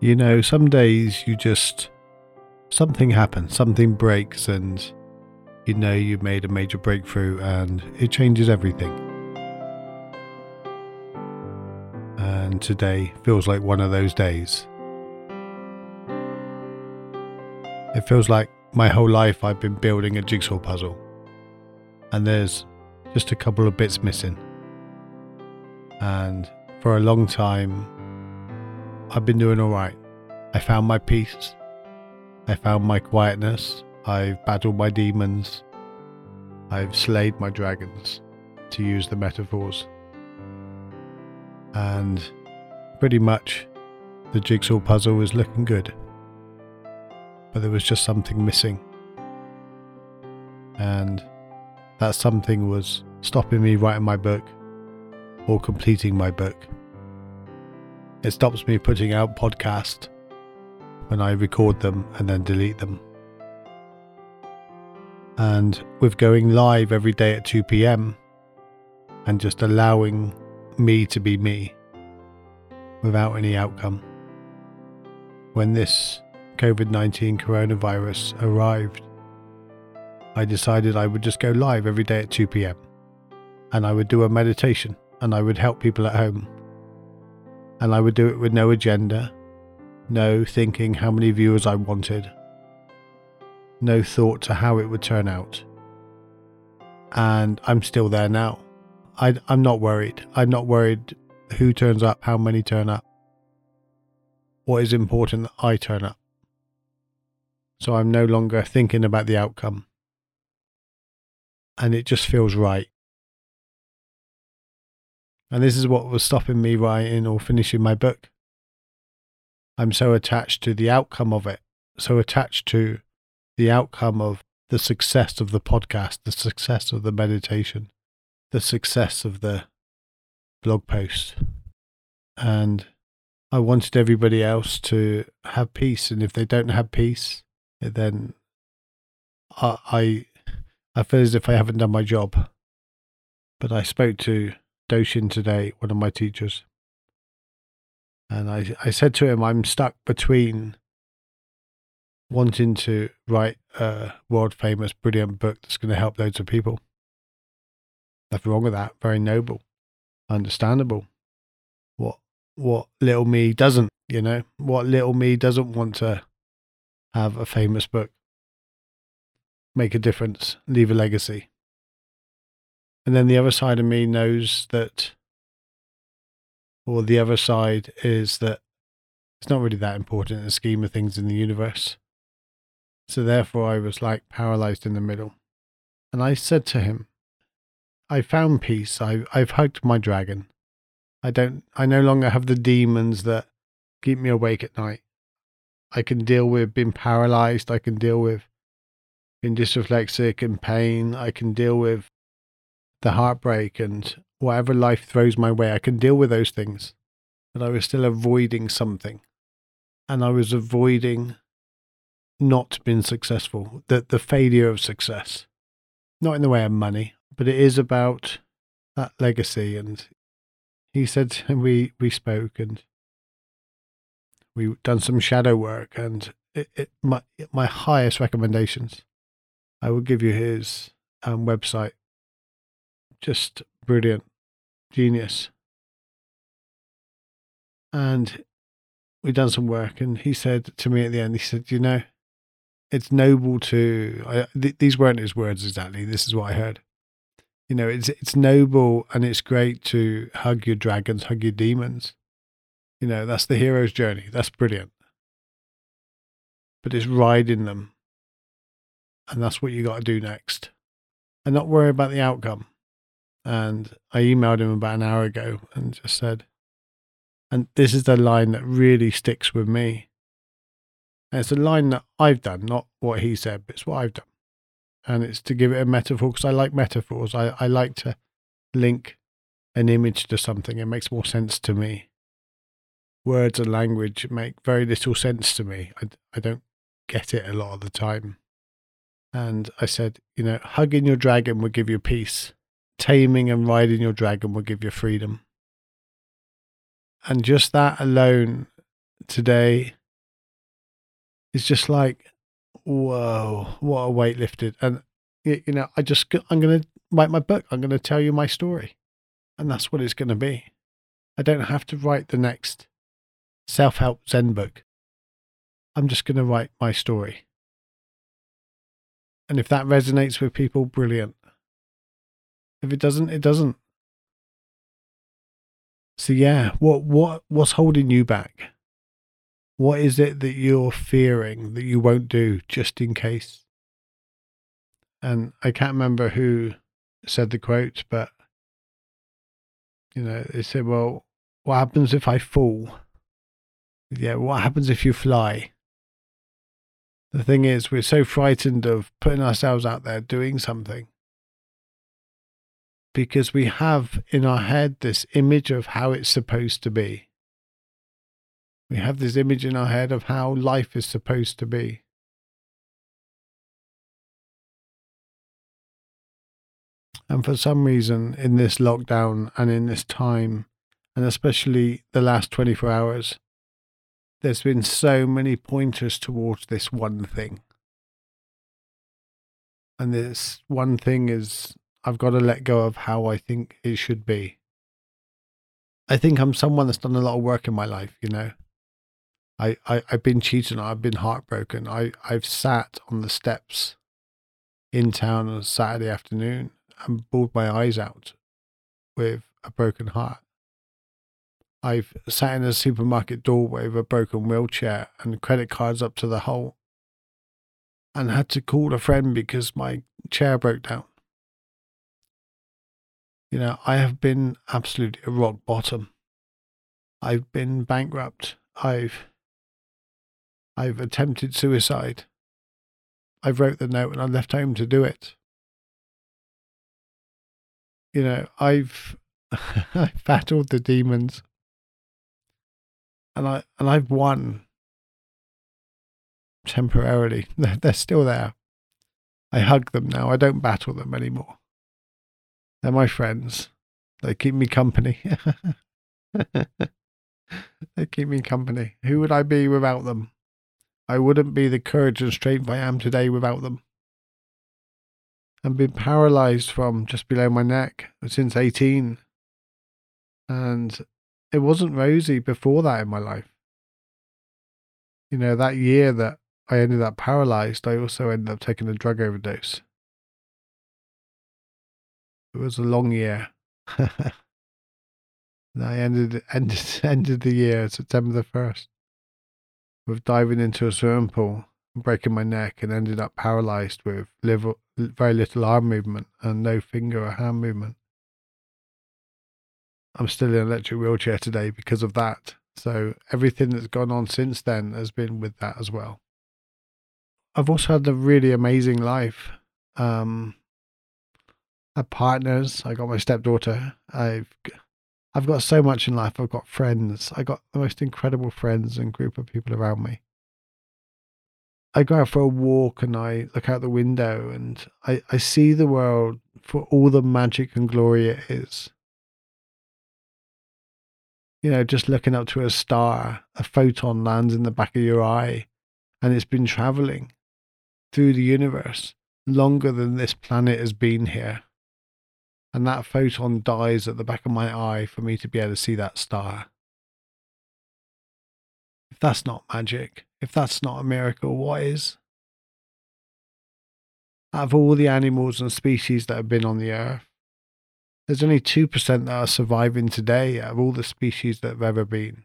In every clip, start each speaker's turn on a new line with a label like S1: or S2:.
S1: You know, some days you just. Something happens, something breaks, and you know you've made a major breakthrough and it changes everything. And today feels like one of those days. It feels like my whole life I've been building a jigsaw puzzle, and there's just a couple of bits missing. And for a long time, I've been doing alright. I found my peace, I found my quietness, I've battled my demons, I've slayed my dragons, to use the metaphors. And pretty much the jigsaw puzzle is looking good but there was just something missing. And that something was stopping me writing my book or completing my book. It stops me putting out podcasts when I record them and then delete them. And with going live every day at 2 pm and just allowing me to be me without any outcome. When this COVID 19 coronavirus arrived, I decided I would just go live every day at 2 pm and I would do a meditation and I would help people at home. And I would do it with no agenda, no thinking how many viewers I wanted, no thought to how it would turn out. And I'm still there now. I, I'm not worried. I'm not worried who turns up, how many turn up. What is important that I turn up so I'm no longer thinking about the outcome. And it just feels right. And this is what was stopping me writing or finishing my book. I'm so attached to the outcome of it, so attached to the outcome of the success of the podcast, the success of the meditation, the success of the blog post. And I wanted everybody else to have peace. And if they don't have peace, then I, I I feel as if I haven't done my job. But I spoke to Doshin today, one of my teachers, and I I said to him, I'm stuck between wanting to write a world famous, brilliant book that's going to help loads of people. Nothing wrong with that. Very noble, understandable. What what little me doesn't, you know, what little me doesn't want to have a famous book, make a difference, leave a legacy. And then the other side of me knows that, or the other side is that it's not really that important in the scheme of things in the universe. So therefore, I was like paralyzed in the middle. And I said to him, I found peace. I, I've hugged my dragon. I don't, I no longer have the demons that keep me awake at night. I can deal with being paralyzed. I can deal with being dyslexic and pain. I can deal with the heartbreak and whatever life throws my way. I can deal with those things. But I was still avoiding something. And I was avoiding not being successful, the, the failure of success. Not in the way of money, but it is about that legacy. And he said, and we, we spoke, and We've done some shadow work, and it, it, my my highest recommendations. I will give you his um, website. Just brilliant, genius. And we've done some work, and he said to me at the end, he said, "You know, it's noble to." I, th- these weren't his words exactly. This is what I heard. You know, it's it's noble and it's great to hug your dragons, hug your demons, you know, that's the hero's journey. That's brilliant. But it's riding them. And that's what you got to do next. And not worry about the outcome. And I emailed him about an hour ago and just said, and this is the line that really sticks with me. And it's a line that I've done, not what he said, but it's what I've done. And it's to give it a metaphor because I like metaphors. I, I like to link an image to something. It makes more sense to me words and language make very little sense to me. I, I don't get it a lot of the time. And I said, you know, hugging your dragon will give you peace. Taming and riding your dragon will give you freedom. And just that alone today is just like, whoa, what a weight lifted. And, you know, I just, I'm going to write my book. I'm going to tell you my story. And that's what it's going to be. I don't have to write the next self help Zen book. I'm just going to write my story. And if that resonates with people, brilliant. If it doesn't, it doesn't. So yeah, what what what's holding you back? What is it that you're fearing that you won't do just in case? And I can't remember who said the quote, but you know, they said, "Well, what happens if I fall?" Yeah, what happens if you fly? The thing is, we're so frightened of putting ourselves out there doing something because we have in our head this image of how it's supposed to be. We have this image in our head of how life is supposed to be. And for some reason, in this lockdown and in this time, and especially the last 24 hours, there's been so many pointers towards this one thing. And this one thing is I've got to let go of how I think it should be. I think I'm someone that's done a lot of work in my life, you know. I, I, I've been cheated on, I've been heartbroken. I, I've sat on the steps in town on a Saturday afternoon and bawled my eyes out with a broken heart. I've sat in a supermarket doorway with a broken wheelchair and credit cards up to the hole and had to call a friend because my chair broke down. You know, I have been absolutely rock bottom. I've been bankrupt. I've I've attempted suicide. I wrote the note and I left home to do it. You know, I've I've battled the demons. And I and I've won temporarily. They're, they're still there. I hug them now. I don't battle them anymore. They're my friends. They keep me company. they keep me company. Who would I be without them? I wouldn't be the courage and strength I am today without them. I've been paralyzed from just below my neck since 18. And it wasn't rosy before that in my life. You know, that year that I ended up paralyzed, I also ended up taking a drug overdose. It was a long year. I ended ended ended the year September the first with diving into a swimming pool, breaking my neck, and ended up paralyzed with liver, very little arm movement and no finger or hand movement. I'm still in an electric wheelchair today because of that. So everything that's gone on since then has been with that as well. I've also had a really amazing life. Um, I have partners. I got my stepdaughter. I've I've got so much in life. I've got friends. I got the most incredible friends and group of people around me. I go out for a walk and I look out the window and I, I see the world for all the magic and glory it is. You know, just looking up to a star, a photon lands in the back of your eye and it's been traveling through the universe longer than this planet has been here and that photon dies at the back of my eye for me to be able to see that star. If that's not magic, if that's not a miracle, what is? Out of all the animals and species that have been on the earth, there's only 2% that are surviving today out of all the species that have ever been.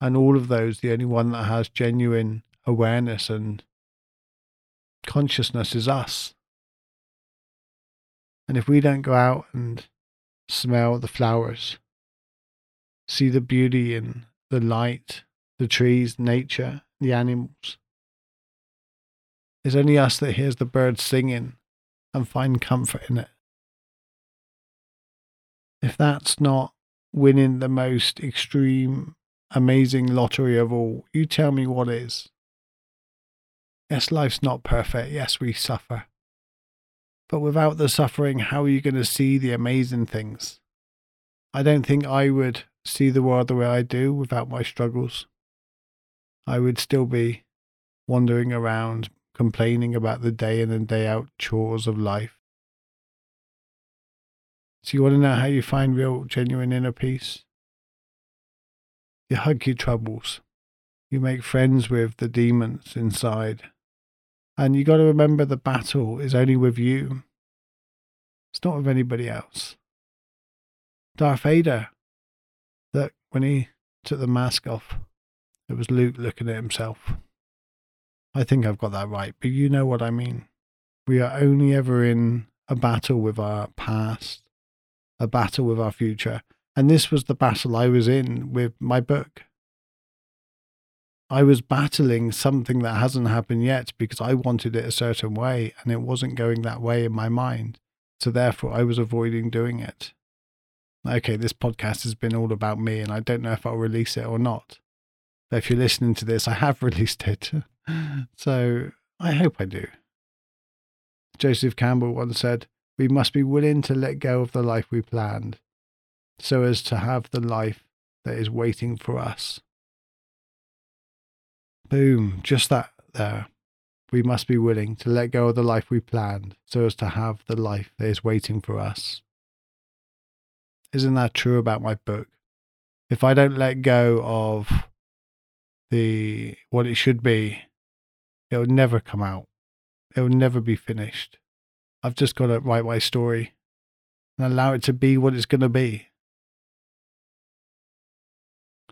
S1: And all of those, the only one that has genuine awareness and consciousness is us. And if we don't go out and smell the flowers, see the beauty in the light, the trees, nature, the animals, it's only us that hears the birds singing and find comfort in it. If that's not winning the most extreme, amazing lottery of all, you tell me what is. Yes, life's not perfect. Yes, we suffer. But without the suffering, how are you going to see the amazing things? I don't think I would see the world the way I do without my struggles. I would still be wandering around complaining about the day in and day out chores of life. So, you want to know how you find real, genuine inner peace? You hug your troubles. You make friends with the demons inside. And you got to remember the battle is only with you. It's not with anybody else. Darth Vader, that when he took the mask off, it was Luke looking at himself. I think I've got that right, but you know what I mean. We are only ever in a battle with our past, a battle with our future. And this was the battle I was in with my book. I was battling something that hasn't happened yet because I wanted it a certain way and it wasn't going that way in my mind. So therefore, I was avoiding doing it. Okay, this podcast has been all about me, and I don't know if I'll release it or not. But if you're listening to this, I have released it. so I hope I do. Joseph Campbell once said, We must be willing to let go of the life we planned so as to have the life that is waiting for us. Boom, just that there we must be willing to let go of the life we planned so as to have the life that is waiting for us. Isn't that true about my book? If I don't let go of the what it should be, it'll never come out. It'll never be finished. I've just got to write my story and allow it to be what it's going to be.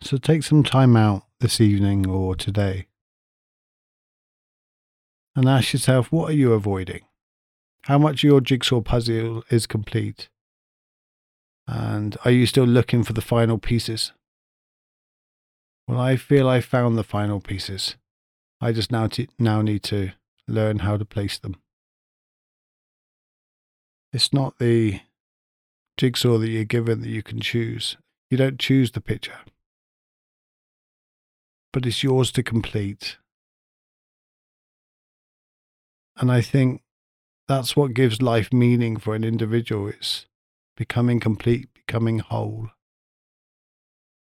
S1: So take some time out this evening or today and ask yourself what are you avoiding? How much of your jigsaw puzzle is complete? And are you still looking for the final pieces? Well, I feel I found the final pieces. I just now, t- now need to learn how to place them. It's not the jigsaw that you're given that you can choose. You don't choose the picture, but it's yours to complete and I think that's what gives life meaning for an individual It's becoming complete, becoming whole.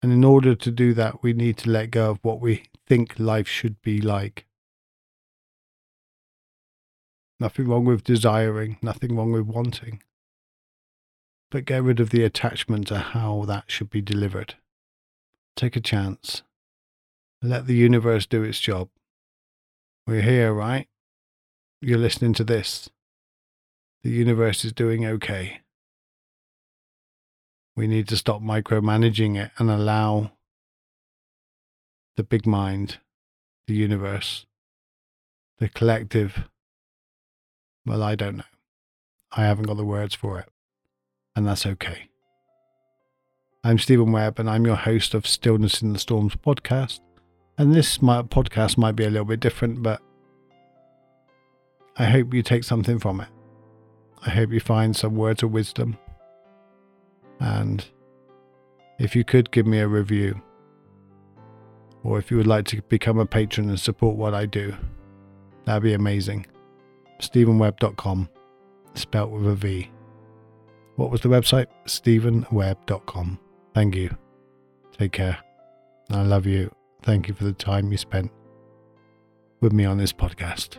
S1: And in order to do that, we need to let go of what we think life should be like. Nothing wrong with desiring, nothing wrong with wanting. But get rid of the attachment to how that should be delivered. Take a chance. Let the universe do its job. We're here, right? you're listening to this, the universe is doing okay. We need to stop micromanaging it and allow the big mind, the universe, the collective. Well, I don't know. I haven't got the words for it. And that's okay. I'm Steven Webb, and I'm your host of Stillness in the Storms podcast. And this my podcast might be a little bit different, but I hope you take something from it. I hope you find some words of wisdom. And if you could give me a review, or if you would like to become a patron and support what I do, that'd be amazing. StevenWebb.com, spelt with a V. What was the website? StevenWebb.com. Thank you. Take care. I love you. Thank you for the time you spent with me on this podcast.